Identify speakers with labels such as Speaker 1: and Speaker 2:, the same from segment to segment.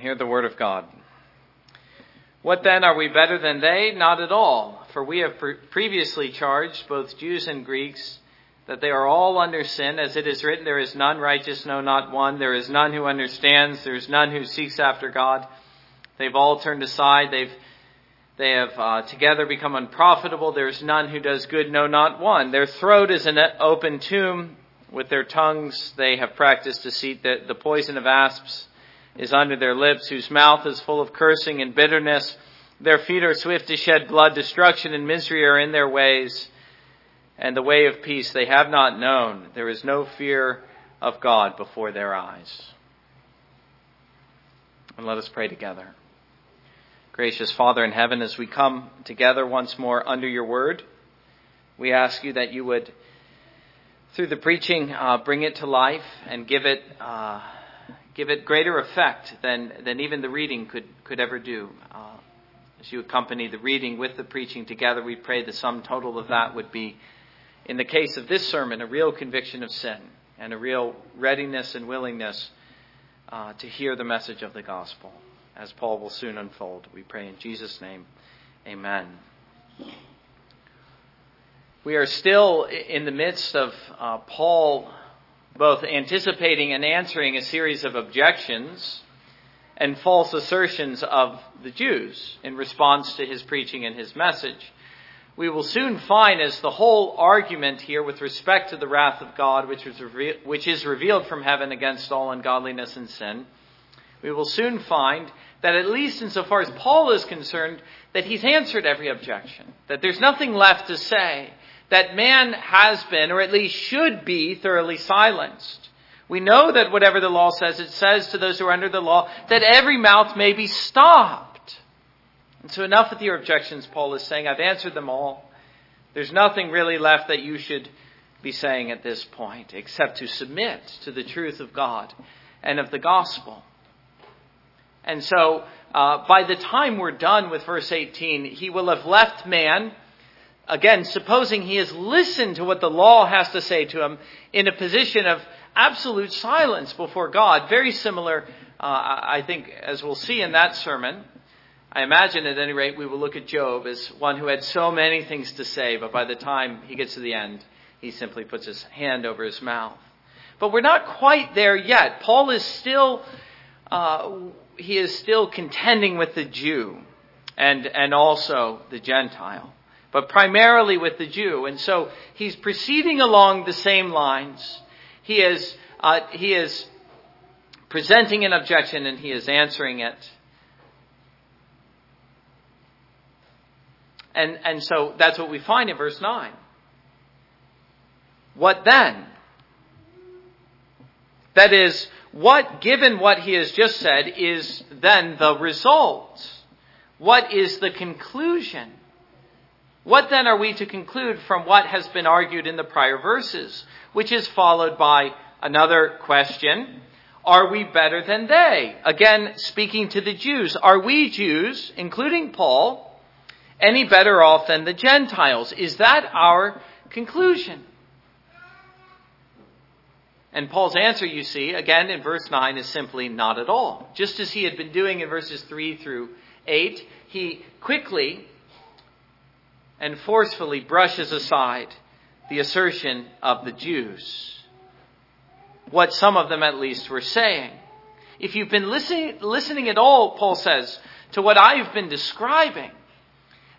Speaker 1: Hear the word of God. What then are we better than they? Not at all. For we have pre- previously charged both Jews and Greeks that they are all under sin. As it is written, there is none righteous, no, not one. There is none who understands. There is none who seeks after God. They've all turned aside. They've they have uh, together become unprofitable. There is none who does good, no, not one. Their throat is an open tomb. With their tongues they have practiced deceit. The, the poison of asps is under their lips, whose mouth is full of cursing and bitterness. Their feet are swift to shed blood. Destruction and misery are in their ways. And the way of peace they have not known. There is no fear of God before their eyes. And let us pray together. Gracious Father in heaven, as we come together once more under your word, we ask you that you would through the preaching, uh, bring it to life and give it uh, give it greater effect than than even the reading could could ever do. Uh, as you accompany the reading with the preaching together, we pray the sum total of that would be, in the case of this sermon, a real conviction of sin and a real readiness and willingness uh, to hear the message of the gospel, as Paul will soon unfold. We pray in Jesus' name, Amen. We are still in the midst of uh, Paul both anticipating and answering a series of objections and false assertions of the Jews in response to his preaching and his message. We will soon find as the whole argument here with respect to the wrath of God, which, reve- which is revealed from heaven against all ungodliness and sin, we will soon find that at least insofar as Paul is concerned, that he's answered every objection, that there's nothing left to say, that man has been, or at least should be, thoroughly silenced. We know that whatever the law says, it says to those who are under the law that every mouth may be stopped. And so enough with your objections, Paul is saying. I've answered them all. There's nothing really left that you should be saying at this point except to submit to the truth of God and of the gospel. And so, uh, by the time we're done with verse 18, he will have left man Again, supposing he has listened to what the law has to say to him in a position of absolute silence before God, very similar, uh, I think, as we'll see in that sermon. I imagine, at any rate, we will look at Job as one who had so many things to say, but by the time he gets to the end, he simply puts his hand over his mouth. But we're not quite there yet. Paul is still, uh, he is still contending with the Jew and, and also the Gentile but primarily with the Jew. And so he's proceeding along the same lines. He is, uh, he is presenting an objection and he is answering it. And, and so that's what we find in verse 9. What then? That is, what, given what he has just said, is then the result? What is the conclusion? What then are we to conclude from what has been argued in the prior verses, which is followed by another question? Are we better than they? Again, speaking to the Jews. Are we Jews, including Paul, any better off than the Gentiles? Is that our conclusion? And Paul's answer, you see, again in verse 9, is simply not at all. Just as he had been doing in verses 3 through 8, he quickly and forcefully brushes aside the assertion of the Jews. What some of them at least were saying. If you've been listening, listening at all, Paul says, to what I've been describing,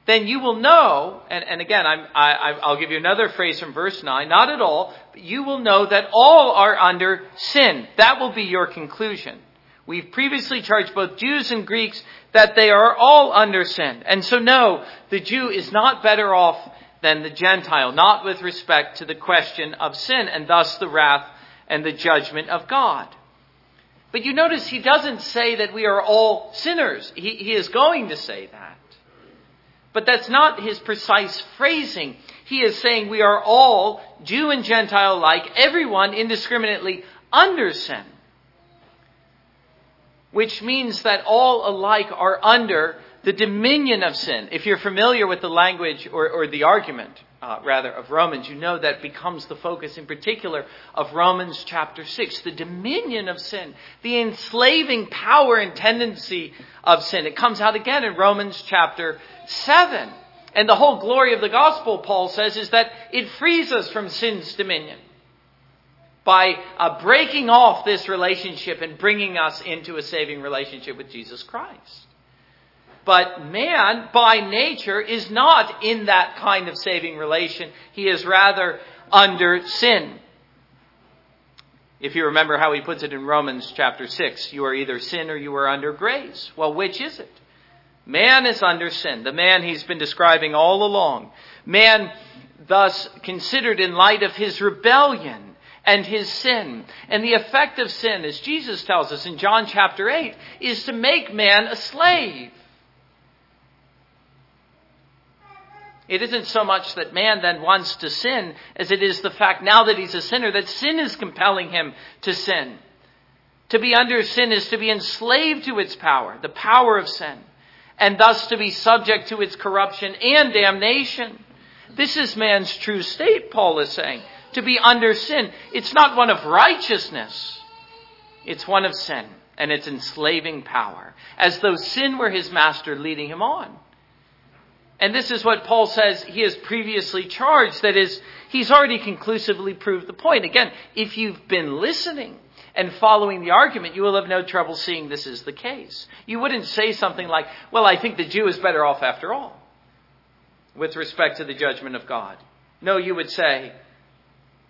Speaker 1: then you will know, and, and again, I'm, I, I'll give you another phrase from verse 9, not at all, but you will know that all are under sin. That will be your conclusion. We've previously charged both Jews and Greeks that they are all under sin. And so no, the Jew is not better off than the Gentile, not with respect to the question of sin and thus the wrath and the judgment of God. But you notice he doesn't say that we are all sinners. He, he is going to say that. But that's not his precise phrasing. He is saying we are all, Jew and Gentile alike, everyone indiscriminately under sin which means that all alike are under the dominion of sin. If you're familiar with the language or, or the argument, uh, rather, of Romans, you know that becomes the focus in particular of Romans chapter 6. The dominion of sin, the enslaving power and tendency of sin. It comes out again in Romans chapter 7. And the whole glory of the gospel, Paul says, is that it frees us from sin's dominion by uh, breaking off this relationship and bringing us into a saving relationship with Jesus Christ. But man, by nature, is not in that kind of saving relation. He is rather under sin. If you remember how he puts it in Romans chapter 6, you are either sin or you are under grace. Well, which is it? Man is under sin, the man he's been describing all along. Man, thus considered in light of his rebellion and his sin. And the effect of sin, as Jesus tells us in John chapter 8, is to make man a slave. It isn't so much that man then wants to sin as it is the fact now that he's a sinner that sin is compelling him to sin. To be under sin is to be enslaved to its power, the power of sin, and thus to be subject to its corruption and damnation. This is man's true state, Paul is saying. To be under sin. It's not one of righteousness. It's one of sin and its enslaving power, as though sin were his master leading him on. And this is what Paul says he has previously charged. That is, he's already conclusively proved the point. Again, if you've been listening and following the argument, you will have no trouble seeing this is the case. You wouldn't say something like, well, I think the Jew is better off after all, with respect to the judgment of God. No, you would say,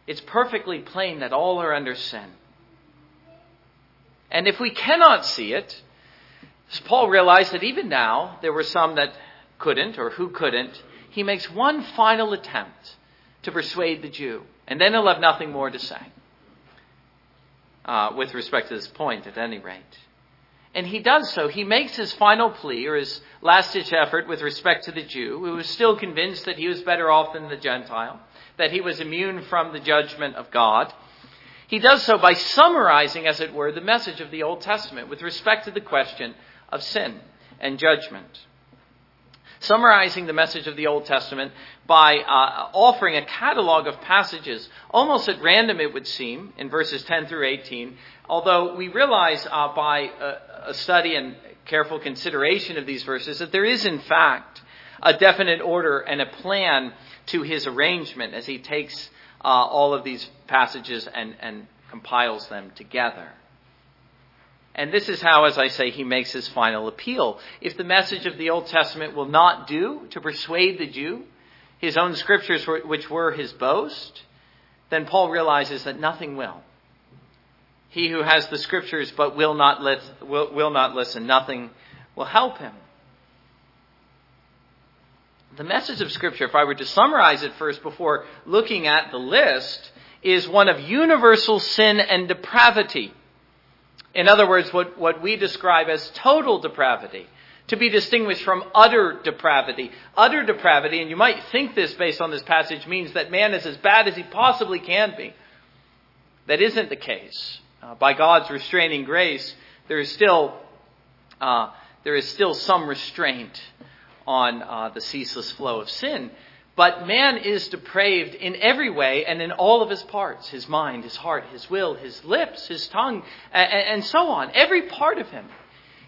Speaker 1: it's perfectly plain that all are under sin. And if we cannot see it, Paul realized that even now there were some that couldn't or who couldn't, he makes one final attempt to persuade the Jew. And then he'll have nothing more to say uh, with respect to this point, at any rate. And he does so. He makes his final plea, or his last ditch effort, with respect to the Jew, who was still convinced that he was better off than the Gentile, that he was immune from the judgment of God. He does so by summarizing, as it were, the message of the Old Testament with respect to the question of sin and judgment summarizing the message of the Old Testament by uh, offering a catalog of passages, almost at random it would seem, in verses 10 through 18, although we realize uh, by a, a study and careful consideration of these verses that there is, in fact, a definite order and a plan to his arrangement as he takes uh, all of these passages and, and compiles them together. And this is how, as I say, he makes his final appeal. If the message of the Old Testament will not do to persuade the Jew, his own scriptures, which were his boast, then Paul realizes that nothing will. He who has the scriptures but will not, will, will not listen, nothing will help him. The message of Scripture, if I were to summarize it first before looking at the list, is one of universal sin and depravity. In other words, what, what we describe as total depravity, to be distinguished from utter depravity. Utter depravity, and you might think this based on this passage, means that man is as bad as he possibly can be. That isn't the case. Uh, by God's restraining grace, there is still, uh, there is still some restraint on uh, the ceaseless flow of sin. But man is depraved in every way and in all of his parts his mind, his heart, his will, his lips, his tongue, and, and so on. Every part of him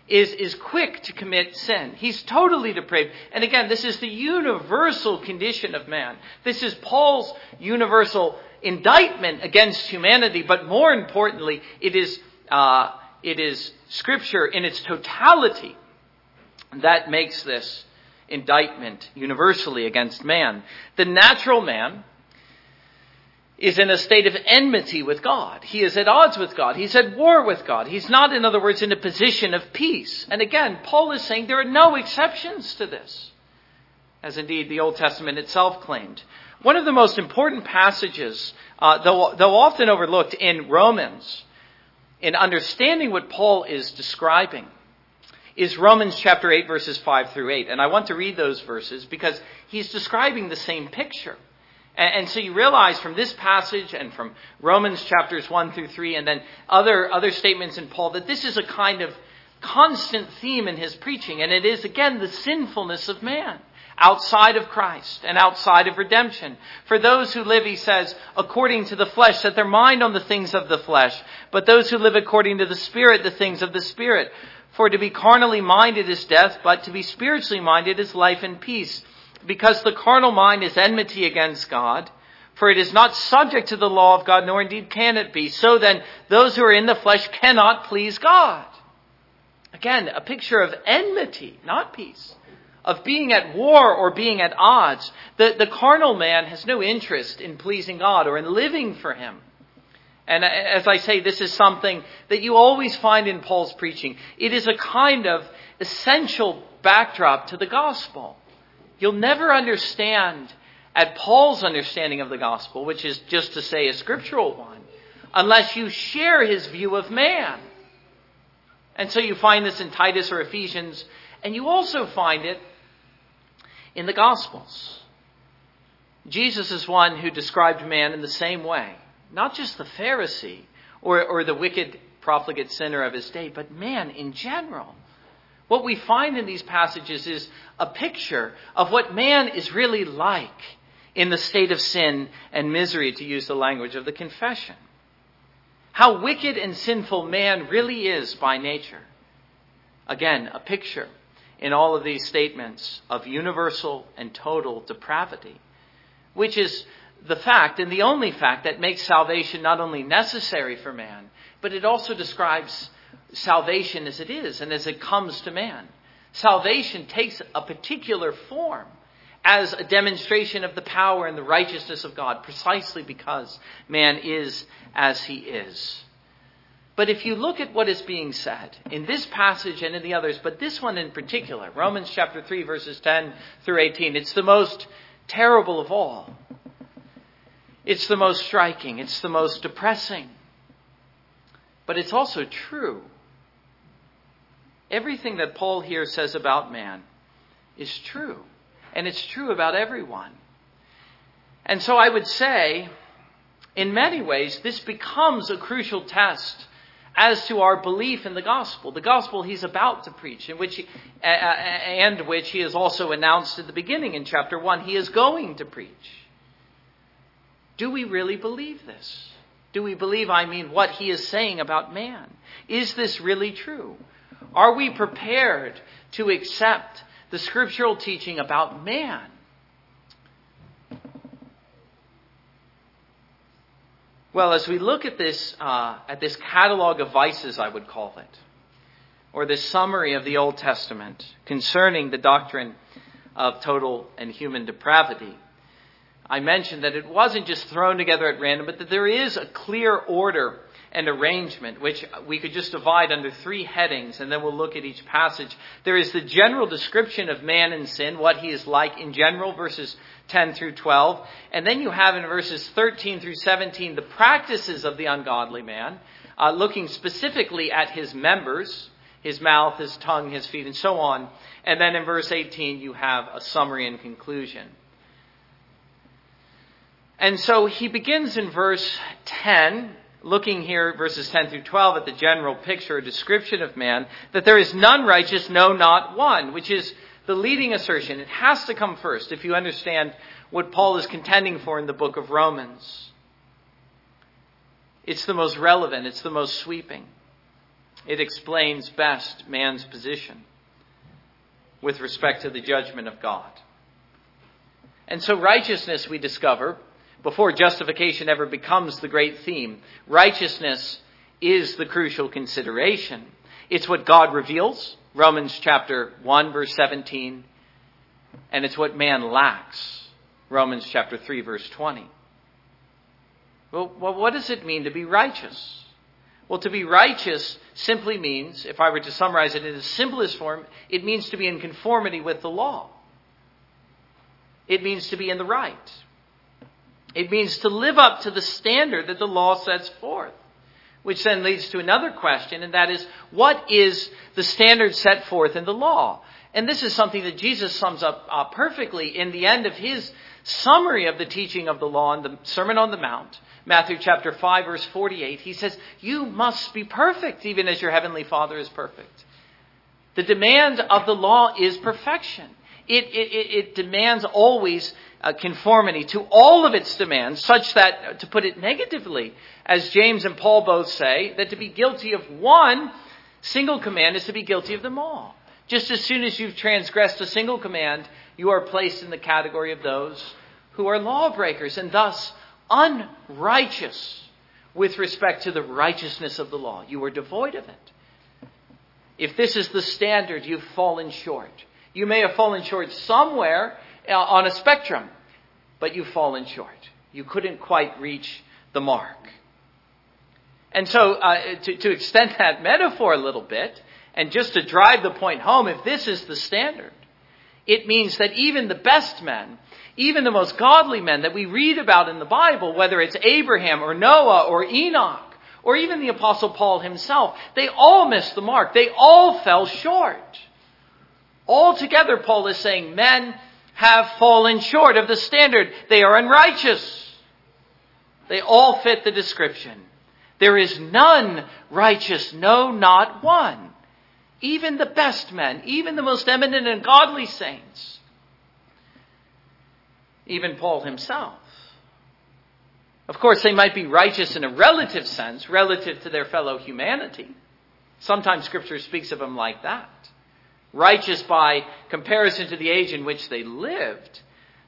Speaker 1: is, is quick to commit sin. He's totally depraved. And again, this is the universal condition of man. This is Paul's universal indictment against humanity, but more importantly, it is, uh, it is Scripture in its totality that makes this indictment universally against man. The natural man is in a state of enmity with God. He is at odds with God. He's at war with God. He's not, in other words, in a position of peace. And again, Paul is saying there are no exceptions to this, as indeed the Old Testament itself claimed. One of the most important passages, uh, though, though often overlooked in Romans, in understanding what Paul is describing, is Romans chapter 8, verses 5 through 8. And I want to read those verses because he's describing the same picture. And, and, so you realize from this passage and from Romans chapters 1 through 3 and then other, other statements in Paul that this is a kind of constant theme in his preaching, and it is again the sinfulness of man outside of Christ and outside of redemption. For those who live, he says, according to the flesh, set their mind on the things of the flesh, but those who live according to the Spirit, the things of the Spirit. For to be carnally minded is death, but to be spiritually minded is life and peace. Because the carnal mind is enmity against God, for it is not subject to the law of God, nor indeed can it be. So then, those who are in the flesh cannot please God. Again, a picture of enmity, not peace of being at war or being at odds. The, the carnal man has no interest in pleasing God or in living for Him. And as I say, this is something that you always find in Paul's preaching. It is a kind of essential backdrop to the gospel. You'll never understand at Paul's understanding of the gospel, which is just to say a scriptural one, unless you share his view of man. And so you find this in Titus or Ephesians, and you also find it in the Gospels. Jesus is one who described man in the same way. Not just the Pharisee or, or the wicked profligate sinner of his day, but man in general. What we find in these passages is a picture of what man is really like in the state of sin and misery, to use the language of the confession. How wicked and sinful man really is by nature. Again, a picture in all of these statements of universal and total depravity, which is the fact and the only fact that makes salvation not only necessary for man, but it also describes salvation as it is and as it comes to man. Salvation takes a particular form as a demonstration of the power and the righteousness of God, precisely because man is as he is. But if you look at what is being said in this passage and in the others, but this one in particular, Romans chapter 3, verses 10 through 18, it's the most terrible of all. It's the most striking. It's the most depressing. But it's also true. Everything that Paul here says about man is true. And it's true about everyone. And so I would say, in many ways, this becomes a crucial test as to our belief in the gospel, the gospel he's about to preach, in which he, and which he has also announced at the beginning in chapter 1 he is going to preach. Do we really believe this? Do we believe, I mean, what he is saying about man? Is this really true? Are we prepared to accept the scriptural teaching about man? Well, as we look at this, uh, at this catalog of vices, I would call it, or this summary of the Old Testament concerning the doctrine of total and human depravity, I mentioned that it wasn't just thrown together at random, but that there is a clear order and arrangement, which we could just divide under three headings, and then we'll look at each passage. There is the general description of man and sin, what he is like in general, verses 10 through 12. And then you have in verses 13 through 17 the practices of the ungodly man, uh, looking specifically at his members, his mouth, his tongue, his feet, and so on. And then in verse 18 you have a summary and conclusion. And so he begins in verse 10, looking here, verses 10 through 12, at the general picture, a description of man, that there is none righteous, no, not one, which is the leading assertion. It has to come first if you understand what Paul is contending for in the book of Romans. It's the most relevant, it's the most sweeping. It explains best man's position with respect to the judgment of God. And so, righteousness, we discover, before justification ever becomes the great theme, righteousness is the crucial consideration. It's what God reveals, Romans chapter 1 verse 17, and it's what man lacks. Romans chapter 3 verse 20. Well, what does it mean to be righteous? Well, to be righteous simply means, if I were to summarize it in its simplest form, it means to be in conformity with the law. It means to be in the right. It means to live up to the standard that the law sets forth. Which then leads to another question, and that is, what is the standard set forth in the law? And this is something that Jesus sums up uh, perfectly in the end of his summary of the teaching of the law in the Sermon on the Mount, Matthew chapter 5 verse 48. He says, you must be perfect even as your heavenly Father is perfect. The demand of the law is perfection. It, it, it demands always uh, conformity to all of its demands, such that, to put it negatively, as James and Paul both say, that to be guilty of one single command is to be guilty of them all. Just as soon as you've transgressed a single command, you are placed in the category of those who are lawbreakers and thus unrighteous with respect to the righteousness of the law. You are devoid of it. If this is the standard, you've fallen short. You may have fallen short somewhere uh, on a spectrum, but you've fallen short. You couldn't quite reach the mark. And so, uh, to, to extend that metaphor a little bit, and just to drive the point home, if this is the standard, it means that even the best men, even the most godly men that we read about in the Bible, whether it's Abraham or Noah or Enoch, or even the Apostle Paul himself, they all missed the mark. They all fell short. Altogether, Paul is saying men have fallen short of the standard. They are unrighteous. They all fit the description. There is none righteous, no, not one. Even the best men, even the most eminent and godly saints, even Paul himself. Of course, they might be righteous in a relative sense, relative to their fellow humanity. Sometimes Scripture speaks of them like that righteous by comparison to the age in which they lived,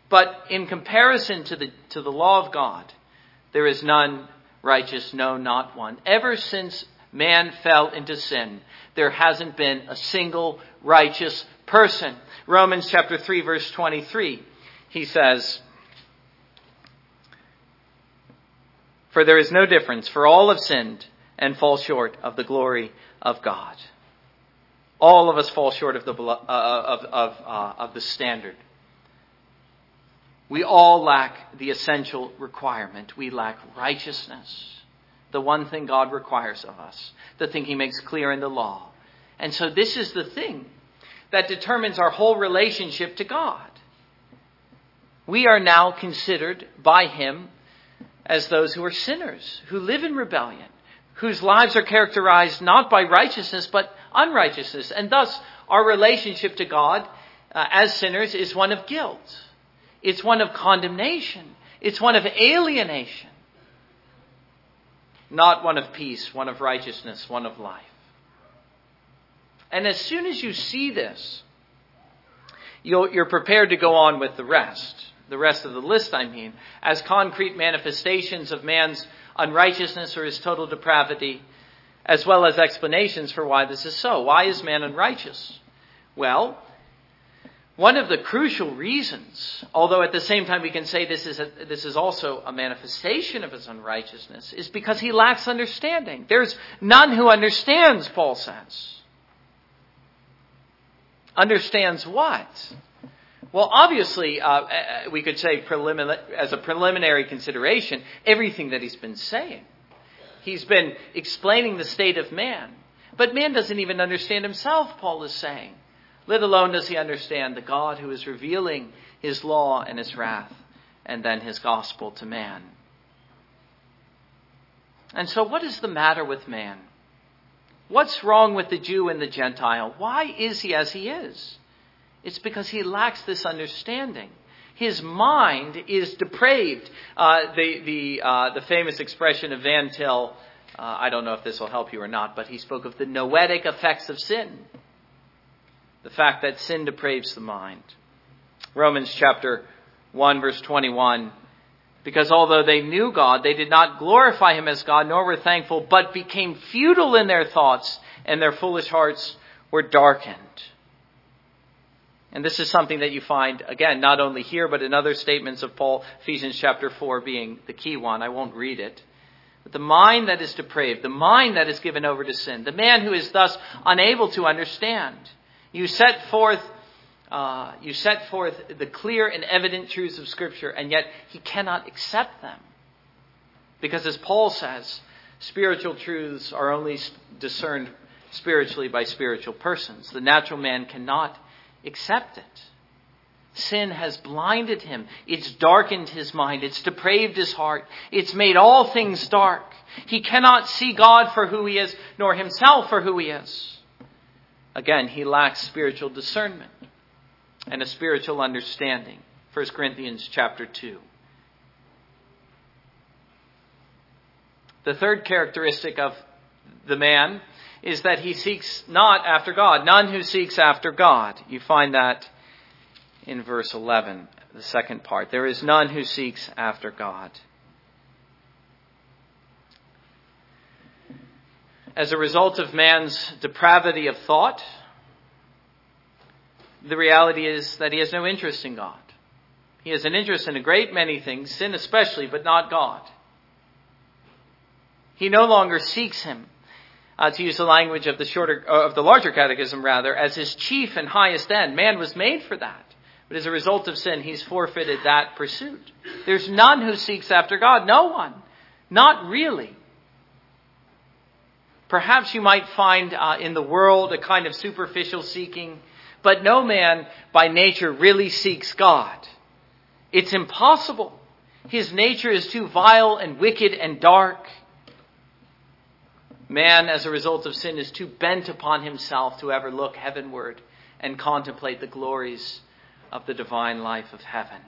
Speaker 1: but in comparison to the, to the law of God, there is none righteous, no, not one. Ever since man fell into sin, there hasn't been a single righteous person. Romans chapter 3 verse 23, he says, For there is no difference, for all have sinned and fall short of the glory of God. All of us fall short of the, uh, of, of, uh, of the standard. We all lack the essential requirement. We lack righteousness, the one thing God requires of us, the thing He makes clear in the law. And so this is the thing that determines our whole relationship to God. We are now considered by Him as those who are sinners, who live in rebellion, whose lives are characterized not by righteousness, but unrighteousness. And thus, our relationship to God uh, as sinners is one of guilt. It's one of condemnation. It's one of alienation. Not one of peace, one of righteousness, one of life. And as soon as you see this, you are prepared to go on with the rest. The rest of the list, I mean, as concrete manifestations of man's unrighteousness or his total depravity, as well as explanations for why this is so. Why is man unrighteous? Well, one of the crucial reasons, although at the same time we can say this is, a, this is also a manifestation of his unrighteousness, is because he lacks understanding. There's none who understands, Paul says. Understands what? Well, obviously, uh, uh we could say as a preliminary consideration, everything that he's been saying. He's been explaining the state of man. But man doesn't even understand himself, Paul is saying. Let alone does he understand the God who is revealing his law and his wrath and then his gospel to man. And so, what is the matter with man? What's wrong with the Jew and the Gentile? Why is he as he is? It's because he lacks this understanding. His mind is depraved. Uh, the, the, uh, the famous expression of Van Til, uh, I don't know if this will help you or not, but he spoke of the noetic effects of sin. The fact that sin depraves the mind. Romans chapter 1 verse 21. Because although they knew God, they did not glorify Him as God, nor were thankful, but became futile in their thoughts, and their foolish hearts were darkened. And this is something that you find, again, not only here, but in other statements of Paul, Ephesians chapter 4 being the key one. I won't read it. But the mind that is depraved, the mind that is given over to sin, the man who is thus unable to understand. You set forth, uh, you set forth the clear and evident truths of Scripture, and yet he cannot accept them. Because as Paul says, spiritual truths are only discerned spiritually by spiritual persons. The natural man cannot accept it. Sin has blinded him. It's darkened his mind. It's depraved his heart. It's made all things dark. He cannot see God for who he is, nor himself for who he is. Again, he lacks spiritual discernment and a spiritual understanding. 1 Corinthians chapter 2. The third characteristic of the man is that he seeks not after God. None who seeks after God. You find that in verse 11, the second part. There is none who seeks after God. As a result of man's depravity of thought, the reality is that he has no interest in God. He has an interest in a great many things, sin especially, but not God. He no longer seeks him, uh, to use the language of the shorter, uh, of the larger catechism rather, as his chief and highest end. Man was made for that. But as a result of sin, he's forfeited that pursuit. There's none who seeks after God. No one. Not really. Perhaps you might find uh, in the world a kind of superficial seeking, but no man by nature really seeks God. It's impossible. His nature is too vile and wicked and dark. Man, as a result of sin, is too bent upon himself to ever look heavenward and contemplate the glories of the divine life of heaven.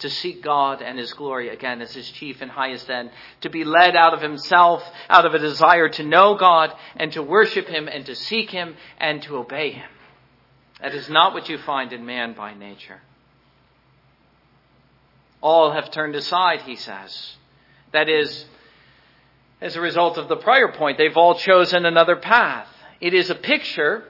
Speaker 1: To seek God and His glory again as His chief and highest end. To be led out of Himself, out of a desire to know God and to worship Him and to seek Him and to obey Him. That is not what you find in man by nature. All have turned aside, he says. That is, as a result of the prior point, they've all chosen another path. It is a picture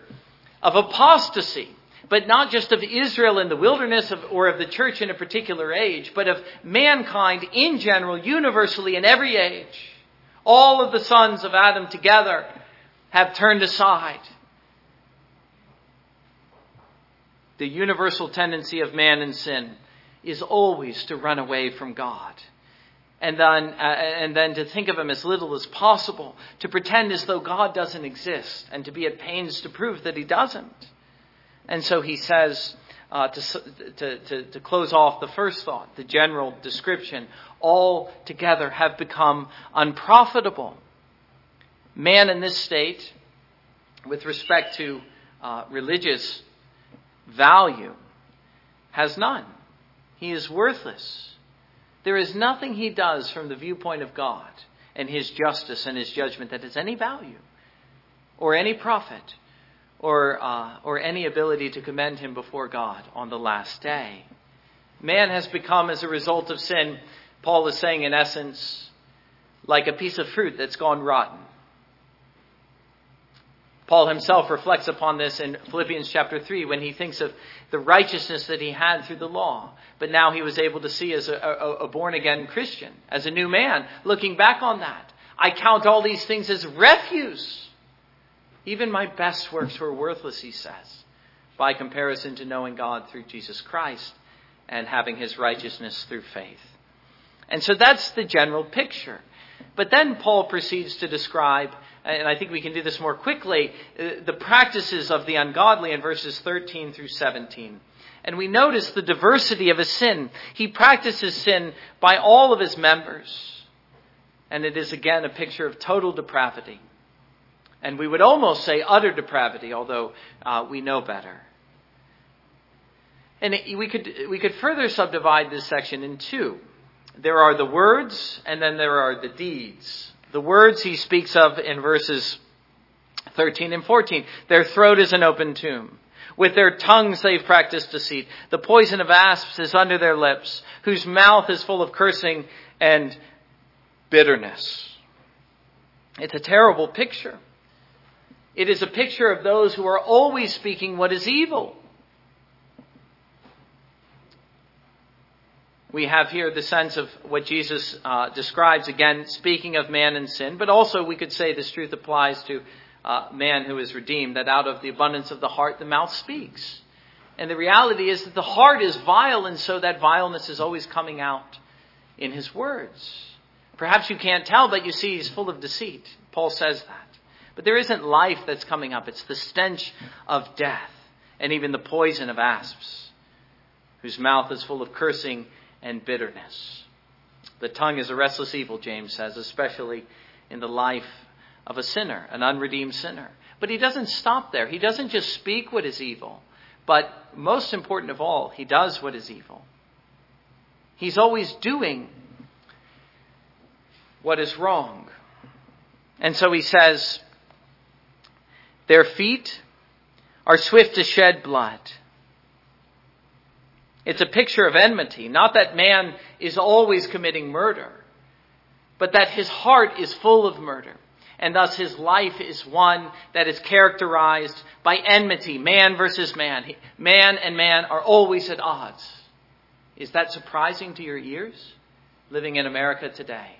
Speaker 1: of apostasy, but not just of Israel in the wilderness of, or of the church in a particular age, but of mankind in general, universally in every age. All of the sons of Adam together have turned aside. The universal tendency of man in sin is always to run away from God and then, uh, and then to think of him as little as possible, to pretend as though God doesn't exist, and to be at pains to prove that he doesn't. And so he says, uh, to, to, to, to close off the first thought, the general description, all together have become unprofitable. Man in this state, with respect to uh, religious value, has none. He is worthless. There is nothing he does from the viewpoint of God and his justice and his judgment that has any value or any profit or, uh, or any ability to commend him before God on the last day. Man has become, as a result of sin, Paul is saying in essence, like a piece of fruit that's gone rotten. Paul himself reflects upon this in Philippians chapter 3 when he thinks of the righteousness that he had through the law. But now he was able to see as a, a, a born again Christian, as a new man, looking back on that. I count all these things as refuse. Even my best works were worthless, he says, by comparison to knowing God through Jesus Christ and having his righteousness through faith. And so that's the general picture. But then Paul proceeds to describe and I think we can do this more quickly, uh, the practices of the ungodly in verses 13 through 17. And we notice the diversity of his sin. He practices sin by all of his members. And it is again a picture of total depravity. And we would almost say utter depravity, although uh, we know better. And we could, we could further subdivide this section in two. There are the words, and then there are the deeds. The words he speaks of in verses 13 and 14. Their throat is an open tomb. With their tongues they've practiced deceit. The poison of asps is under their lips, whose mouth is full of cursing and bitterness. It's a terrible picture. It is a picture of those who are always speaking what is evil. We have here the sense of what Jesus uh, describes, again, speaking of man and sin, but also we could say this truth applies to uh, man who is redeemed, that out of the abundance of the heart the mouth speaks. And the reality is that the heart is vile, and so that vileness is always coming out in his words. Perhaps you can't tell, but you see he's full of deceit. Paul says that. But there isn't life that's coming up, it's the stench of death, and even the poison of asps, whose mouth is full of cursing and bitterness. The tongue is a restless evil, James says, especially in the life of a sinner, an unredeemed sinner. But he doesn't stop there. He doesn't just speak what is evil, but most important of all, he does what is evil. He's always doing what is wrong. And so he says, Their feet are swift to shed blood. It's a picture of enmity. Not that man is always committing murder, but that his heart is full of murder. And thus his life is one that is characterized by enmity, man versus man. Man and man are always at odds. Is that surprising to your ears? Living in America today.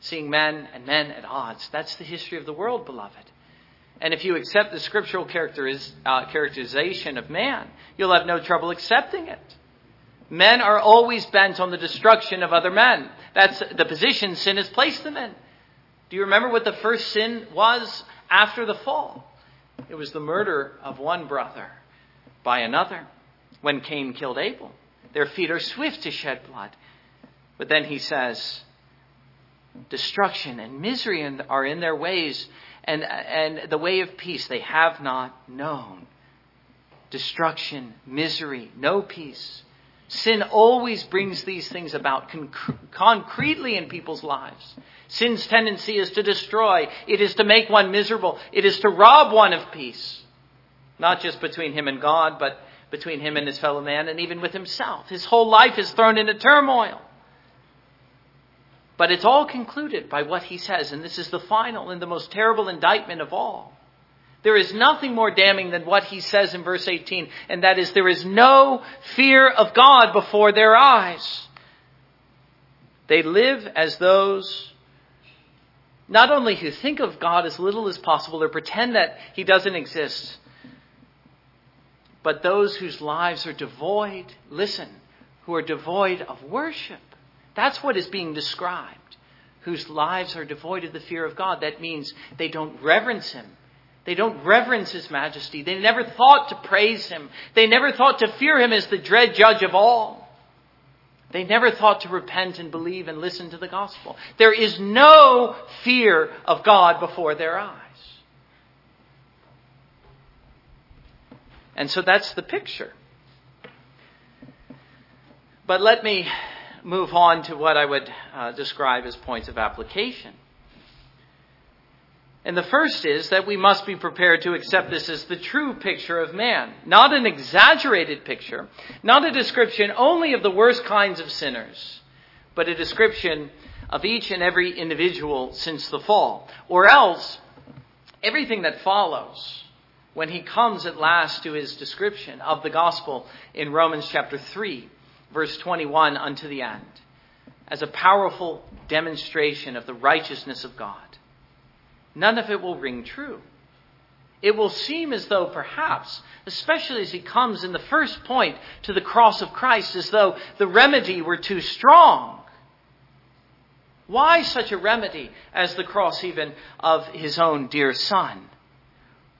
Speaker 1: Seeing men and men at odds. That's the history of the world, beloved. And if you accept the scriptural uh, characterization of man, you'll have no trouble accepting it. Men are always bent on the destruction of other men. That's the position sin has placed them in. Do you remember what the first sin was after the fall? It was the murder of one brother by another when Cain killed Abel. Their feet are swift to shed blood. But then he says, destruction and misery are in their ways, and, and the way of peace they have not known. Destruction, misery, no peace. Sin always brings these things about conc- concretely in people's lives. Sin's tendency is to destroy. It is to make one miserable. It is to rob one of peace. Not just between him and God, but between him and his fellow man and even with himself. His whole life is thrown into turmoil. But it's all concluded by what he says, and this is the final and the most terrible indictment of all. There is nothing more damning than what he says in verse 18, and that is there is no fear of God before their eyes. They live as those not only who think of God as little as possible or pretend that he doesn't exist, but those whose lives are devoid, listen, who are devoid of worship. That's what is being described. Whose lives are devoid of the fear of God. That means they don't reverence Him. They don't reverence His majesty. They never thought to praise Him. They never thought to fear Him as the dread judge of all. They never thought to repent and believe and listen to the gospel. There is no fear of God before their eyes. And so that's the picture. But let me move on to what I would uh, describe as points of application. And the first is that we must be prepared to accept this as the true picture of man, not an exaggerated picture, not a description only of the worst kinds of sinners, but a description of each and every individual since the fall. Or else, everything that follows when he comes at last to his description of the gospel in Romans chapter 3 verse 21 unto the end, as a powerful demonstration of the righteousness of God. None of it will ring true. It will seem as though perhaps, especially as he comes in the first point to the cross of Christ, as though the remedy were too strong. Why such a remedy as the cross even of his own dear son?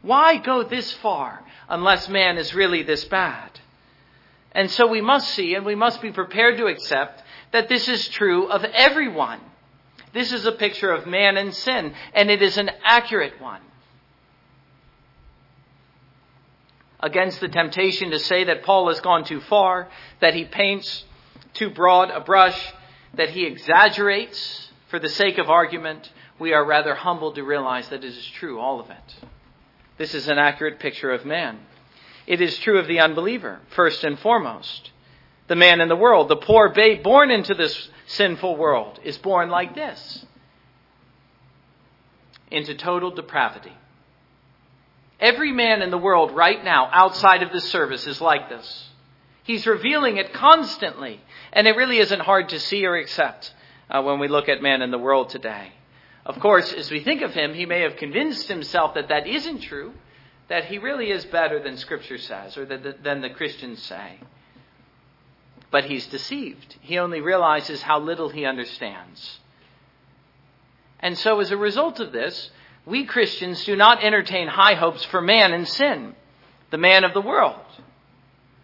Speaker 1: Why go this far unless man is really this bad? And so we must see and we must be prepared to accept that this is true of everyone. This is a picture of man and sin, and it is an accurate one. Against the temptation to say that Paul has gone too far, that he paints too broad a brush, that he exaggerates for the sake of argument, we are rather humbled to realize that it is true, all of it. This is an accurate picture of man. It is true of the unbeliever, first and foremost. The man in the world, the poor babe born into this sinful world, is born like this into total depravity. Every man in the world right now, outside of this service, is like this. He's revealing it constantly, and it really isn't hard to see or accept uh, when we look at man in the world today. Of course, as we think of him, he may have convinced himself that that isn't true, that he really is better than Scripture says or than the Christians say. But he's deceived. He only realizes how little he understands. And so, as a result of this, we Christians do not entertain high hopes for man in sin, the man of the world.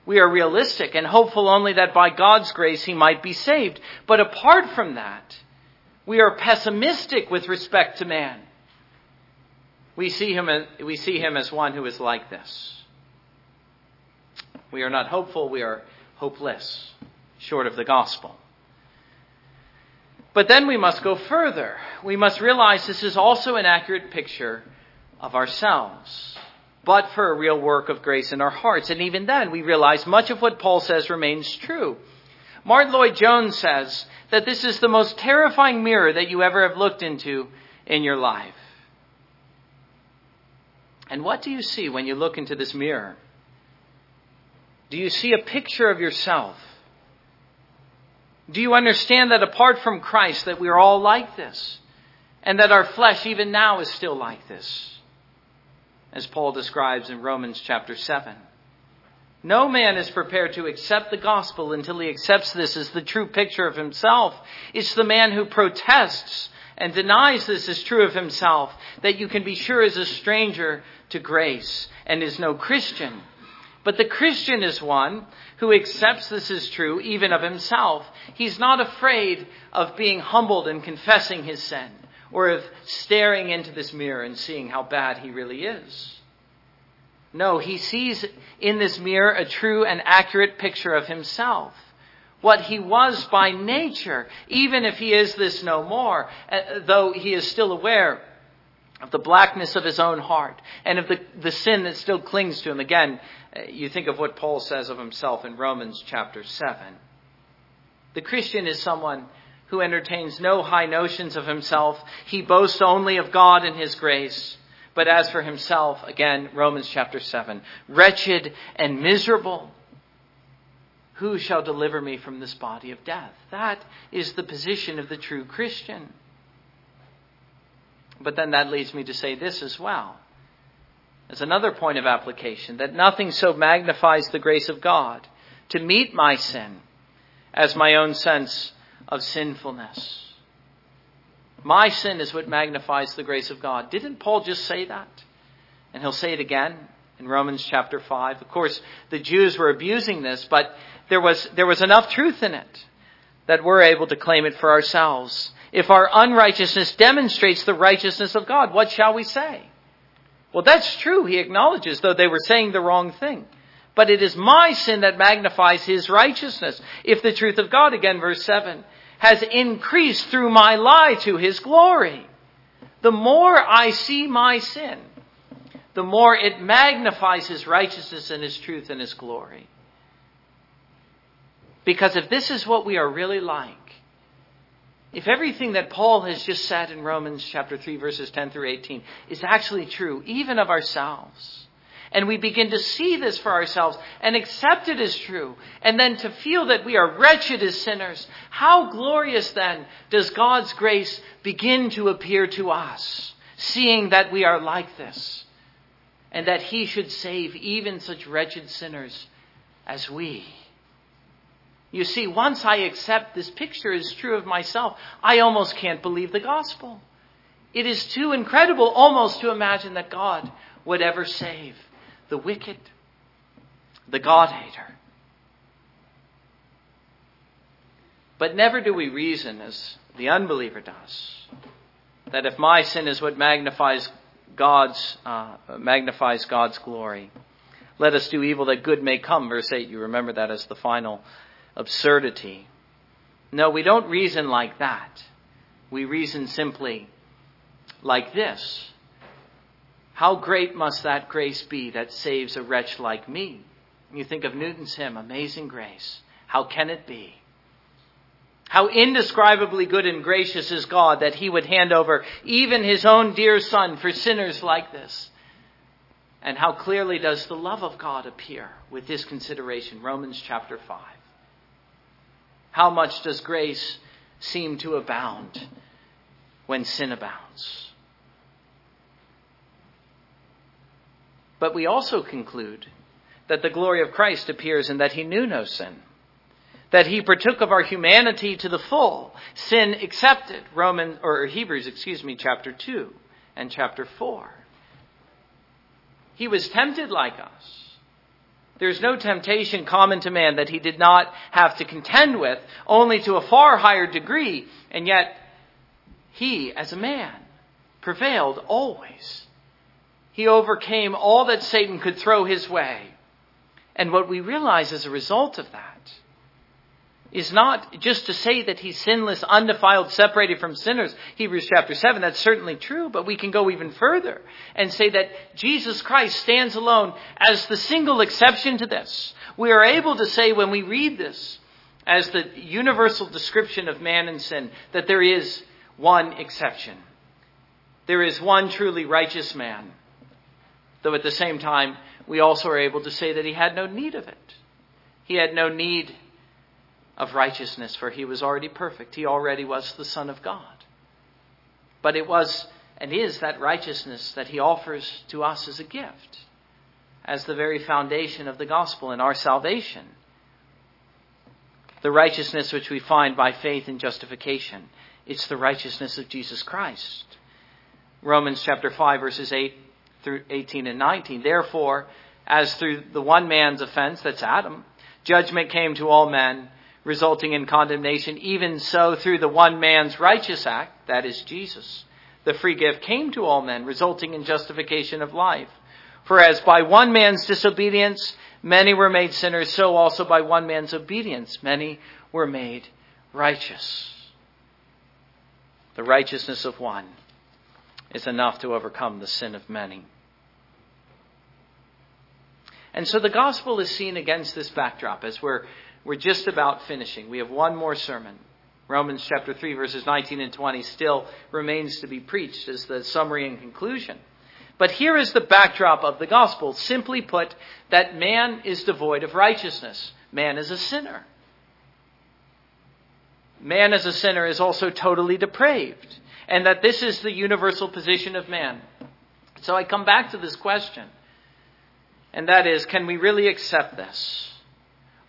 Speaker 1: We are realistic and hopeful only that by God's grace he might be saved. But apart from that, we are pessimistic with respect to man. We see him, we see him as one who is like this. We are not hopeful, we are hopeless, short of the gospel. But then we must go further. We must realize this is also an accurate picture of ourselves, but for a real work of grace in our hearts. And even then, we realize much of what Paul says remains true. Martyn Lloyd-Jones says that this is the most terrifying mirror that you ever have looked into in your life. And what do you see when you look into this mirror? Do you see a picture of yourself? Do you understand that apart from Christ that we are all like this? And that our flesh even now is still like this? As Paul describes in Romans chapter 7. No man is prepared to accept the gospel until he accepts this as the true picture of himself. It's the man who protests and denies this is true of himself that you can be sure is a stranger to grace and is no Christian. But the Christian is one who accepts this is true even of himself. He's not afraid of being humbled and confessing his sin or of staring into this mirror and seeing how bad he really is. No, he sees in this mirror a true and accurate picture of himself. What he was by nature, even if he is this no more, uh, though he is still aware of the blackness of his own heart and of the, the sin that still clings to him. Again, uh, you think of what Paul says of himself in Romans chapter 7. The Christian is someone who entertains no high notions of himself. He boasts only of God and his grace. But as for himself, again, Romans chapter 7, wretched and miserable, who shall deliver me from this body of death? That is the position of the true Christian. But then that leads me to say this as well. As another point of application, that nothing so magnifies the grace of God to meet my sin as my own sense of sinfulness. My sin is what magnifies the grace of God. Didn't Paul just say that? And he'll say it again in Romans chapter 5. Of course, the Jews were abusing this, but there was, there was enough truth in it that we're able to claim it for ourselves. If our unrighteousness demonstrates the righteousness of God, what shall we say? Well, that's true, he acknowledges, though they were saying the wrong thing. But it is my sin that magnifies his righteousness. If the truth of God, again, verse 7, has increased through my lie to his glory. The more I see my sin, the more it magnifies his righteousness and his truth and his glory. Because if this is what we are really like, if everything that Paul has just said in Romans chapter 3 verses 10 through 18 is actually true, even of ourselves, and we begin to see this for ourselves and accept it as true, and then to feel that we are wretched as sinners, how glorious then does God's grace begin to appear to us, seeing that we are like this, and that He should save even such wretched sinners as we. You see, once I accept this picture is true of myself, I almost can't believe the gospel. It is too incredible almost to imagine that God would ever save the wicked, the God hater. But never do we reason as the unbeliever does that if my sin is what magnifies God's uh, magnifies God's glory, let us do evil that good may come. Verse eight. You remember that as the final absurdity. No, we don't reason like that. We reason simply like this How great must that grace be that saves a wretch like me? You think of Newton's hymn, Amazing Grace. How can it be? How indescribably good and gracious is God that he would hand over even his own dear son for sinners like this. And how clearly does the love of God appear with this consideration? Romans chapter 5. How much does grace seem to abound when sin abounds? But we also conclude that the glory of Christ appears in that he knew no sin, that he partook of our humanity to the full, sin excepted, Romans or Hebrews, excuse me, chapter 2 and chapter 4. He was tempted like us there's no temptation common to man that he did not have to contend with, only to a far higher degree, and yet he, as a man, prevailed always. He overcame all that Satan could throw his way. And what we realize as a result of that is not just to say that he's sinless, undefiled, separated from sinners. Hebrews chapter 7, that's certainly true, but we can go even further and say that Jesus Christ stands alone as the single exception to this. We are able to say when we read this as the universal description of man and sin that there is one exception. There is one truly righteous man. Though at the same time, we also are able to say that he had no need of it. He had no need of righteousness, for he was already perfect. He already was the Son of God. But it was and is that righteousness that he offers to us as a gift, as the very foundation of the gospel and our salvation. The righteousness which we find by faith in justification. It's the righteousness of Jesus Christ. Romans chapter 5 verses 8 through 18 and 19. Therefore, as through the one man's offense, that's Adam, judgment came to all men, resulting in condemnation, even so through the one man's righteous act, that is Jesus, the free gift came to all men, resulting in justification of life. For as by one man's disobedience many were made sinners, so also by one man's obedience many were made righteous. The righteousness of one is enough to overcome the sin of many. And so the gospel is seen against this backdrop as we're we're just about finishing. We have one more sermon. Romans chapter 3, verses 19 and 20 still remains to be preached as the summary and conclusion. But here is the backdrop of the gospel. Simply put, that man is devoid of righteousness. Man is a sinner. Man as a sinner is also totally depraved. And that this is the universal position of man. So I come back to this question. And that is, can we really accept this?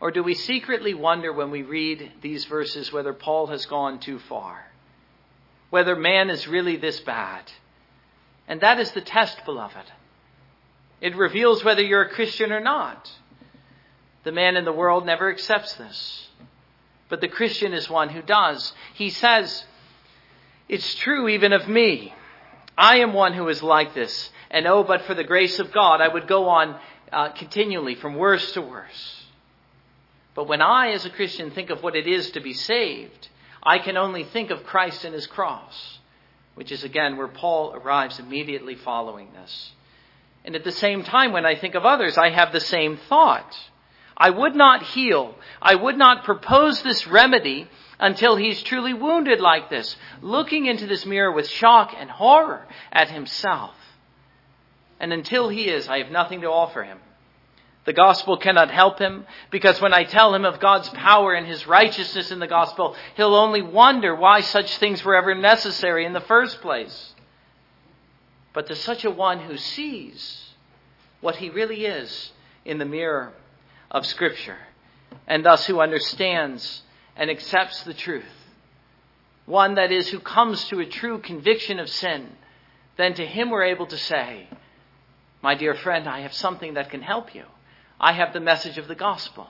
Speaker 1: Or do we secretly wonder when we read these verses whether Paul has gone too far? Whether man is really this bad? And that is the test, beloved. It reveals whether you're a Christian or not. The man in the world never accepts this. But the Christian is one who does. He says, It's true even of me. I am one who is like this. And oh, but for the grace of God, I would go on uh, continually from worse to worse. But when I, as a Christian, think of what it is to be saved, I can only think of Christ and his cross, which is again where Paul arrives immediately following this. And at the same time, when I think of others, I have the same thought. I would not heal, I would not propose this remedy until he's truly wounded like this, looking into this mirror with shock and horror at himself. And until he is, I have nothing to offer him. The gospel cannot help him because when I tell him of God's power and his righteousness in the gospel, he'll only wonder why such things were ever necessary in the first place. But to such a one who sees what he really is in the mirror of Scripture, and thus who understands and accepts the truth, one that is who comes to a true conviction of sin, then to him we're able to say, My dear friend, I have something that can help you. I have the message of the gospel.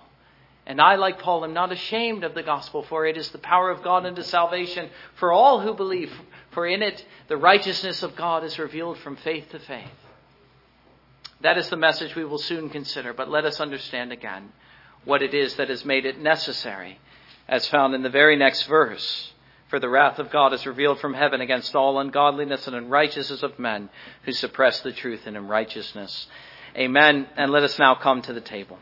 Speaker 1: And I, like Paul, am not ashamed of the gospel, for it is the power of God unto salvation for all who believe. For in it the righteousness of God is revealed from faith to faith. That is the message we will soon consider, but let us understand again what it is that has made it necessary, as found in the very next verse. For the wrath of God is revealed from heaven against all ungodliness and unrighteousness of men who suppress the truth in unrighteousness. Amen. And let us now come to the table.